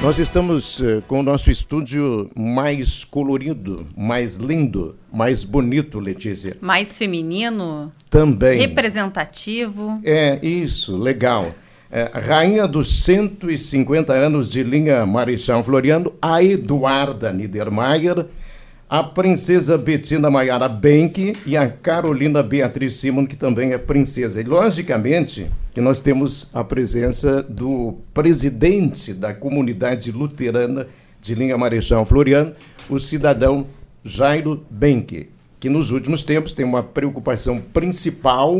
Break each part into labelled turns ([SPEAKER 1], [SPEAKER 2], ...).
[SPEAKER 1] Nós estamos uh, com o nosso estúdio mais colorido, mais lindo, mais bonito, Letícia.
[SPEAKER 2] Mais feminino.
[SPEAKER 1] Também.
[SPEAKER 2] Representativo.
[SPEAKER 1] É, isso, legal. É, rainha dos 150 anos de linha Marechal Floriano, a Eduarda Niedermayer, a princesa Bettina Maiara Benck e a Carolina Beatriz Simon, que também é princesa. E, logicamente, que nós temos a presença do presidente da comunidade luterana de linha Marechal Floriano, o cidadão Jairo Benck, que nos últimos tempos tem uma preocupação principal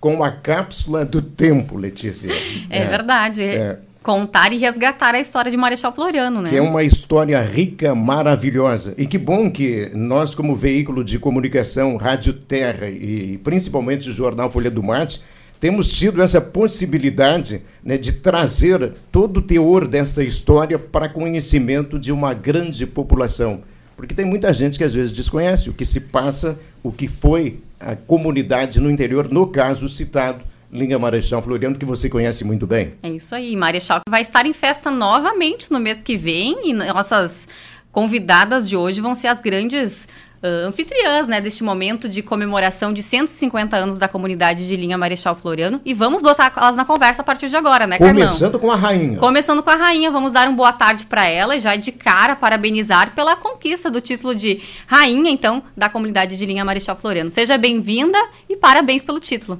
[SPEAKER 1] com a cápsula do tempo, Letícia.
[SPEAKER 2] É, é verdade. É. Contar e resgatar a história de Marechal Floriano, né?
[SPEAKER 1] Que é uma história rica, maravilhosa. E que bom que nós, como veículo de comunicação, Rádio Terra e principalmente o jornal Folha do Mate, temos tido essa possibilidade né, de trazer todo o teor dessa história para conhecimento de uma grande população. Porque tem muita gente que às vezes desconhece o que se passa, o que foi a comunidade no interior, no caso citado, Linha Marechal Floriano, que você conhece muito bem.
[SPEAKER 2] É isso aí, Marechal vai estar em festa novamente no mês que vem e nossas convidadas de hoje vão ser as grandes uh, anfitriãs né, deste momento de comemoração de 150 anos da comunidade de linha Marechal Floriano. E vamos botar elas na conversa a partir de agora, né,
[SPEAKER 1] Carlão? Começando com a rainha.
[SPEAKER 2] Começando com a rainha, vamos dar um boa tarde para ela e já de cara parabenizar pela conquista do título de rainha, então, da comunidade de linha Marechal Floriano. Seja bem-vinda e parabéns pelo título.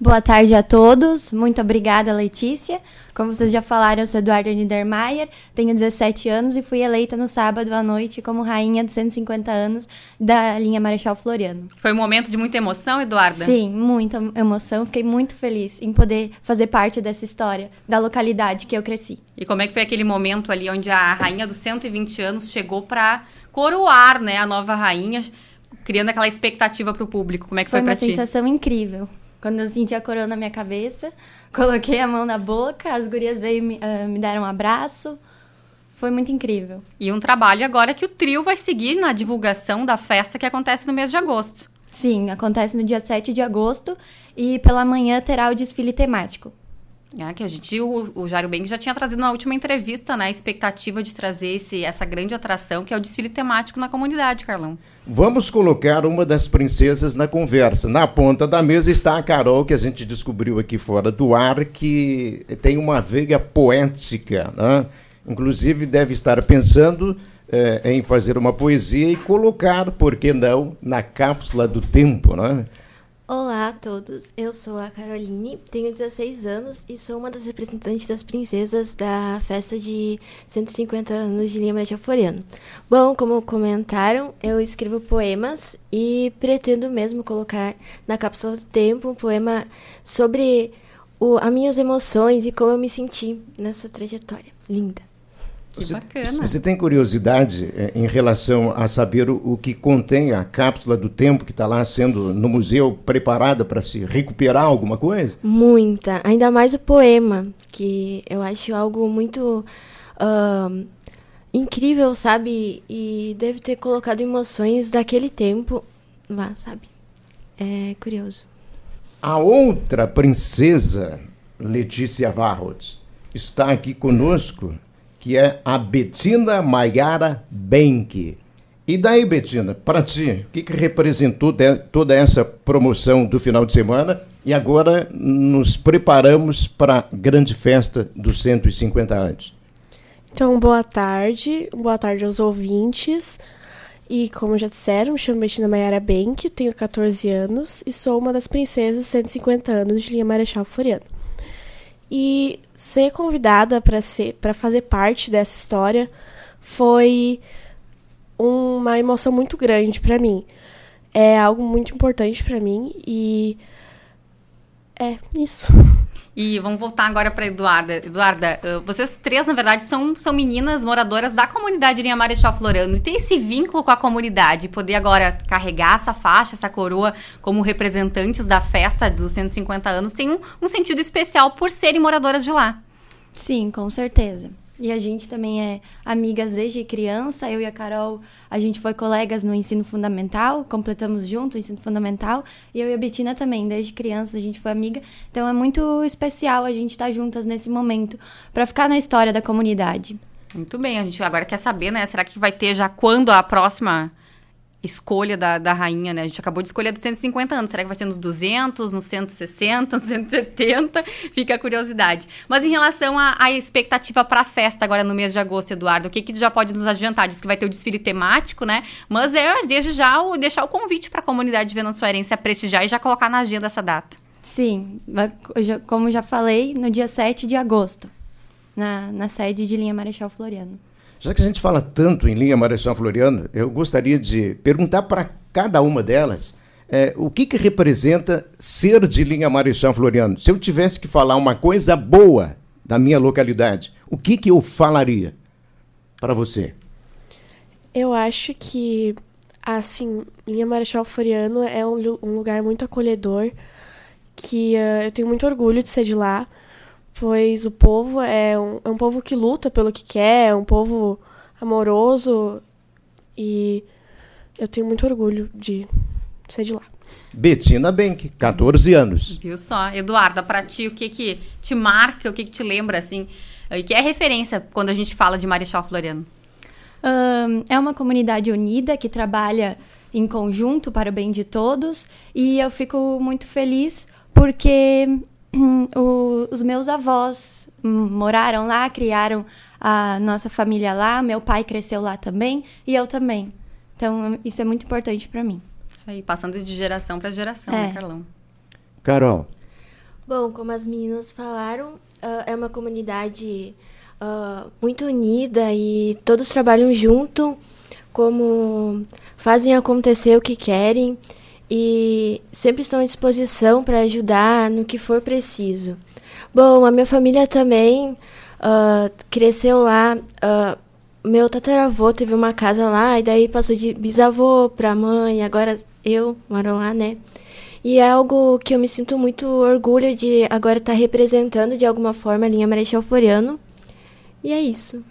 [SPEAKER 3] Boa tarde a todos. Muito obrigada, Letícia. Como vocês já falaram, eu sou Eduardo Niedermayer, tenho 17 anos e fui eleita no sábado à noite como rainha dos 150 anos da linha Marechal Floriano.
[SPEAKER 2] Foi um momento de muita emoção, Eduarda?
[SPEAKER 3] Sim, muita emoção. Fiquei muito feliz em poder fazer parte dessa história da localidade que eu cresci.
[SPEAKER 2] E como é que foi aquele momento ali onde a rainha dos 120 anos chegou para coroar, né, a nova rainha, criando aquela expectativa para o público? Como é que foi,
[SPEAKER 3] foi
[SPEAKER 2] para ti?
[SPEAKER 3] Foi uma sensação incrível. Quando eu senti a coroa na minha cabeça, coloquei a mão na boca, as gurias veio me, uh, me deram um abraço. Foi muito incrível.
[SPEAKER 2] E um trabalho agora que o trio vai seguir na divulgação da festa que acontece no mês de agosto.
[SPEAKER 3] Sim, acontece no dia 7 de agosto e pela manhã terá o desfile temático.
[SPEAKER 2] É, que a gente, o, o Jário Beng já tinha trazido na última entrevista, né, a expectativa de trazer esse, essa grande atração, que é o desfile temático na comunidade, Carlão.
[SPEAKER 1] Vamos colocar uma das princesas na conversa. Na ponta da mesa está a Carol, que a gente descobriu aqui fora do ar, que tem uma veia poética, né? Inclusive deve estar pensando é, em fazer uma poesia e colocar, por que não, na cápsula do tempo, né?
[SPEAKER 4] Olá a todos, eu sou a Caroline, tenho 16 anos e sou uma das representantes das princesas da festa de 150 anos de Linha Maria Floriano. Bom, como comentaram, eu escrevo poemas e pretendo mesmo colocar na cápsula do tempo um poema sobre o, as minhas emoções e como eu me senti nessa trajetória linda.
[SPEAKER 2] Que
[SPEAKER 1] você,
[SPEAKER 2] bacana.
[SPEAKER 1] Você tem curiosidade é, em relação a saber o, o, que contém a cápsula do tempo que está lá sendo no museu preparada para se recuperar alguma coisa?
[SPEAKER 4] Muita. Ainda mais o poema, que eu acho algo muito uh, incrível, sabe? E deve ter colocado emoções daquele tempo lá, sabe? É curioso.
[SPEAKER 1] A outra princesa, Letícia Varros, está aqui conosco que é a Betina Maiara Benck. E daí, Betina, para ti, o que, que representou toda essa promoção do final de semana? E agora nos preparamos para a grande festa dos 150 anos.
[SPEAKER 5] Então, boa tarde, boa tarde aos ouvintes. E como já disseram, me chamo Betina Maiara Benck, tenho 14 anos e sou uma das princesas 150 anos de linha Marechal Floriano. E ser convidada para fazer parte dessa história foi uma emoção muito grande para mim. É algo muito importante para mim e é isso.
[SPEAKER 2] E vamos voltar agora para Eduarda. Eduarda, uh, vocês três, na verdade, são, são meninas moradoras da comunidade Linha Marechal Florano. E ter esse vínculo com a comunidade, poder agora carregar essa faixa, essa coroa, como representantes da festa dos 150 anos, tem um, um sentido especial por serem moradoras de lá.
[SPEAKER 3] Sim, com certeza. E a gente também é amigas desde criança. Eu e a Carol, a gente foi colegas no ensino fundamental, completamos junto o ensino fundamental. E eu e a Betina também, desde criança, a gente foi amiga. Então é muito especial a gente estar juntas nesse momento para ficar na história da comunidade.
[SPEAKER 2] Muito bem, a gente agora quer saber, né? Será que vai ter já quando a próxima escolha da, da rainha, né? A gente acabou de escolher dos 150 anos. Será que vai ser nos 200, nos 160, nos 170? Fica a curiosidade. Mas em relação à, expectativa para a festa agora no mês de agosto, Eduardo, o que que já pode nos adiantar? Diz que vai ter o desfile temático, né? Mas é desde já o, deixar o convite para a comunidade venezuelense a prestigiar e já colocar na agenda essa data.
[SPEAKER 3] Sim, como já falei, no dia 7 de agosto, na, na sede de linha Marechal Floriano.
[SPEAKER 1] Já que a gente fala tanto em linha Marechal Floriano, eu gostaria de perguntar para cada uma delas eh, o que, que representa ser de linha Marechal Floriano. Se eu tivesse que falar uma coisa boa da minha localidade, o que, que eu falaria para você?
[SPEAKER 5] Eu acho que, assim, Linha Marechal Floriano é um, lu- lugar muito acolhedor, que ah, eu tenho muito orgulho de ser de lá, pois o povo é um, é um povo que luta pelo que quer, é um povo amoroso, e eu tenho muito orgulho de ser de lá.
[SPEAKER 1] Betina Benck, 14 anos.
[SPEAKER 2] Viu só? Eduarda, para ti, o que que te marca, o que que te lembra, assim, e que é referência quando a gente fala de Marechal Floriano?
[SPEAKER 3] Ahn, é uma comunidade unida que trabalha em conjunto para o bem de todos e eu fico muito feliz porque o- os meus avós moraram lá, criaram a nossa família lá, meu pai cresceu lá também e eu também. Então isso é muito importante para mim.
[SPEAKER 2] Aí, passando de geração para geração,
[SPEAKER 3] É.
[SPEAKER 2] né, Carlão?
[SPEAKER 1] Carol,
[SPEAKER 4] Bom, como as meninas falaram, ah, é uma comunidade ah, muito unida e todos trabalham junto, como fazem acontecer o que querem e sempre estão à disposição para ajudar no que for preciso. Bom, a minha família também ah, cresceu lá. ah, meu tataravô teve uma casa lá e daí passou de bisavô para mãe, agora eu moro lá, né? E é algo que eu me sinto muito orgulho de agora estar representando de alguma forma a linha Marechal Floriano. E é isso.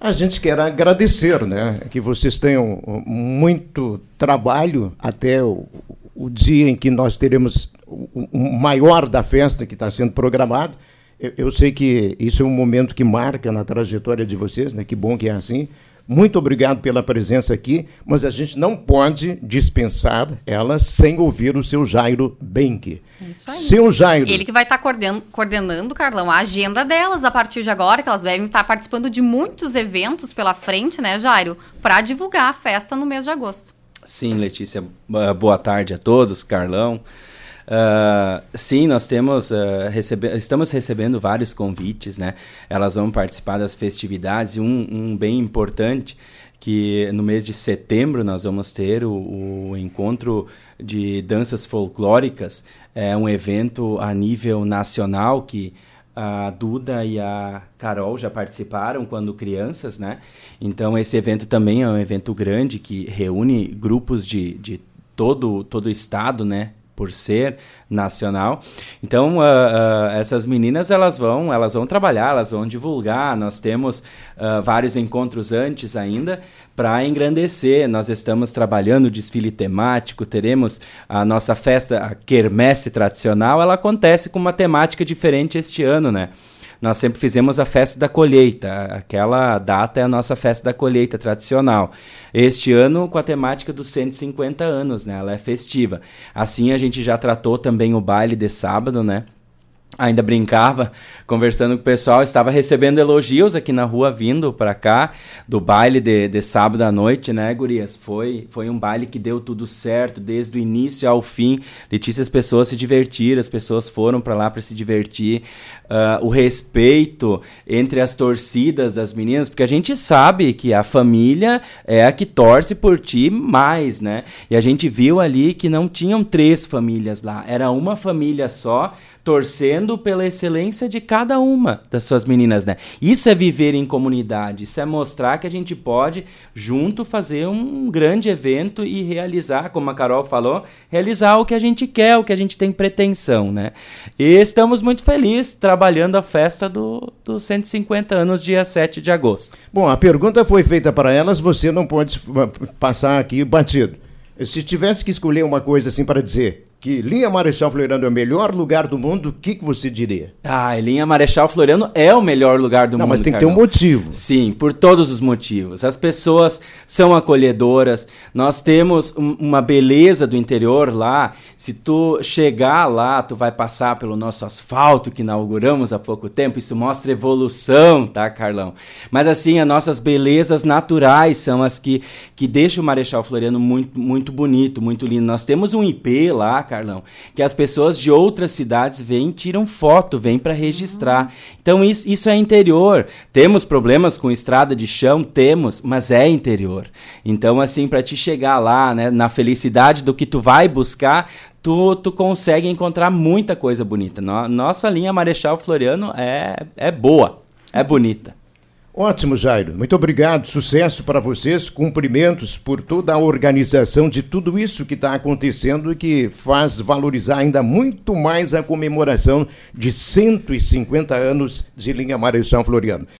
[SPEAKER 1] A gente quer agradecer, né? Que vocês tenham uh, muito trabalho até o, o dia em que nós teremos o, o maior da festa que está sendo programado. Eu, eu sei que isso é um momento que marca na trajetória de vocês, né? Que bom que é assim. Muito obrigado pela presença aqui, mas a gente não pode dispensar ela sem ouvir o seu Jairo Benck.
[SPEAKER 2] isso aí.
[SPEAKER 1] Seu Jairo.
[SPEAKER 2] Ele que vai estar coordenando, coordenando, Carlão, a agenda delas a partir de agora, que elas devem estar participando de muitos eventos pela frente, né, Jairo? Para divulgar a festa no mês de agosto.
[SPEAKER 6] Sim, Letícia, boa tarde a todos, Carlão. Ah, sim, nós temos ah, recebe- estamos recebendo vários convites, né? Elas vão participar das festividades e um, um bem importante que no mês de setembro nós vamos ter o, o encontro de danças folclóricas, é um evento a nível nacional que a Duda e a Carol já participaram quando crianças, né? Então esse evento também é um evento grande que reúne grupos de, de todo, todo o estado, né? Por ser nacional. Então, ah, ah, essas meninas, elas vão, elas vão trabalhar, elas vão divulgar. Nós temos ah, vários encontros antes ainda para engrandecer. Nós estamos trabalhando desfile temático, teremos a nossa festa, a quermesse tradicional, ela acontece com uma temática diferente este ano, né? Nós sempre fizemos a festa da colheita. Aquela data é a nossa festa da colheita tradicional. Este ano com a temática dos 150 anos, né? Ela é festiva. Assim a gente já tratou também o baile de sábado, né? Ainda brincava, conversando com o pessoal, estava recebendo elogios aqui na rua vindo para cá do baile de, de sábado à noite, né, gurias? Foi, foi um baile que deu tudo certo, desde o início ao fim. Letícia, as pessoas se divertiram, as pessoas foram para lá para se divertir. Ah, o respeito entre as torcidas das meninas, porque a gente sabe que a família é a que torce por ti mais, né? E a gente viu ali que não tinham três famílias lá, era uma família só torcendo pela excelência de cada uma das suas meninas, né? Isso é viver em comunidade, isso é mostrar que a gente pode junto fazer um grande evento e realizar, como a Carol falou, realizar o que a gente quer, o que a gente tem pretensão, né? E estamos muito felizes trabalhando a festa do, dos 150 anos, dia 7 de agosto.
[SPEAKER 1] Bom, a pergunta foi feita para elas, você não pode passar aqui batido. Se tivesse que escolher uma coisa assim para dizer, que linha Marechal Floriano é o melhor lugar do mundo, o que, que você diria?
[SPEAKER 6] Ah, linha Marechal Floriano é o melhor lugar do
[SPEAKER 1] Não,
[SPEAKER 6] mundo.
[SPEAKER 1] mas tem que
[SPEAKER 6] Carlão.
[SPEAKER 1] ter um motivo.
[SPEAKER 6] Sim, por todos os motivos. As pessoas são acolhedoras. Nós temos um- uma beleza do interior lá. Se tu chegar lá, tu vai passar pelo nosso asfalto que inauguramos há pouco tempo. Isso mostra evolução, tá, Carlão? Mas assim, as nossas belezas naturais são as que, que deixam o Marechal Floriano muito, muito bonito, muito lindo. Nós temos um IP lá, Carlão, que as pessoas de outras cidades vêm, tiram foto, vêm para registrar. Então isso, isso é interior. Temos problemas com estrada de chão, temos, mas é interior. Então assim, para te chegar lá, né, na felicidade do que tu vai buscar, tu, tu consegue encontrar muita coisa bonita. No- nossa linha Marechal Floriano é, é boa, é bonita.
[SPEAKER 1] Ótimo, Jairo. Muito obrigado. Sucesso para vocês. Cumprimentos por toda a organização de tudo isso que está acontecendo e que faz valorizar ainda muito mais a comemoração de 150 anos de linha Marechal Floriano.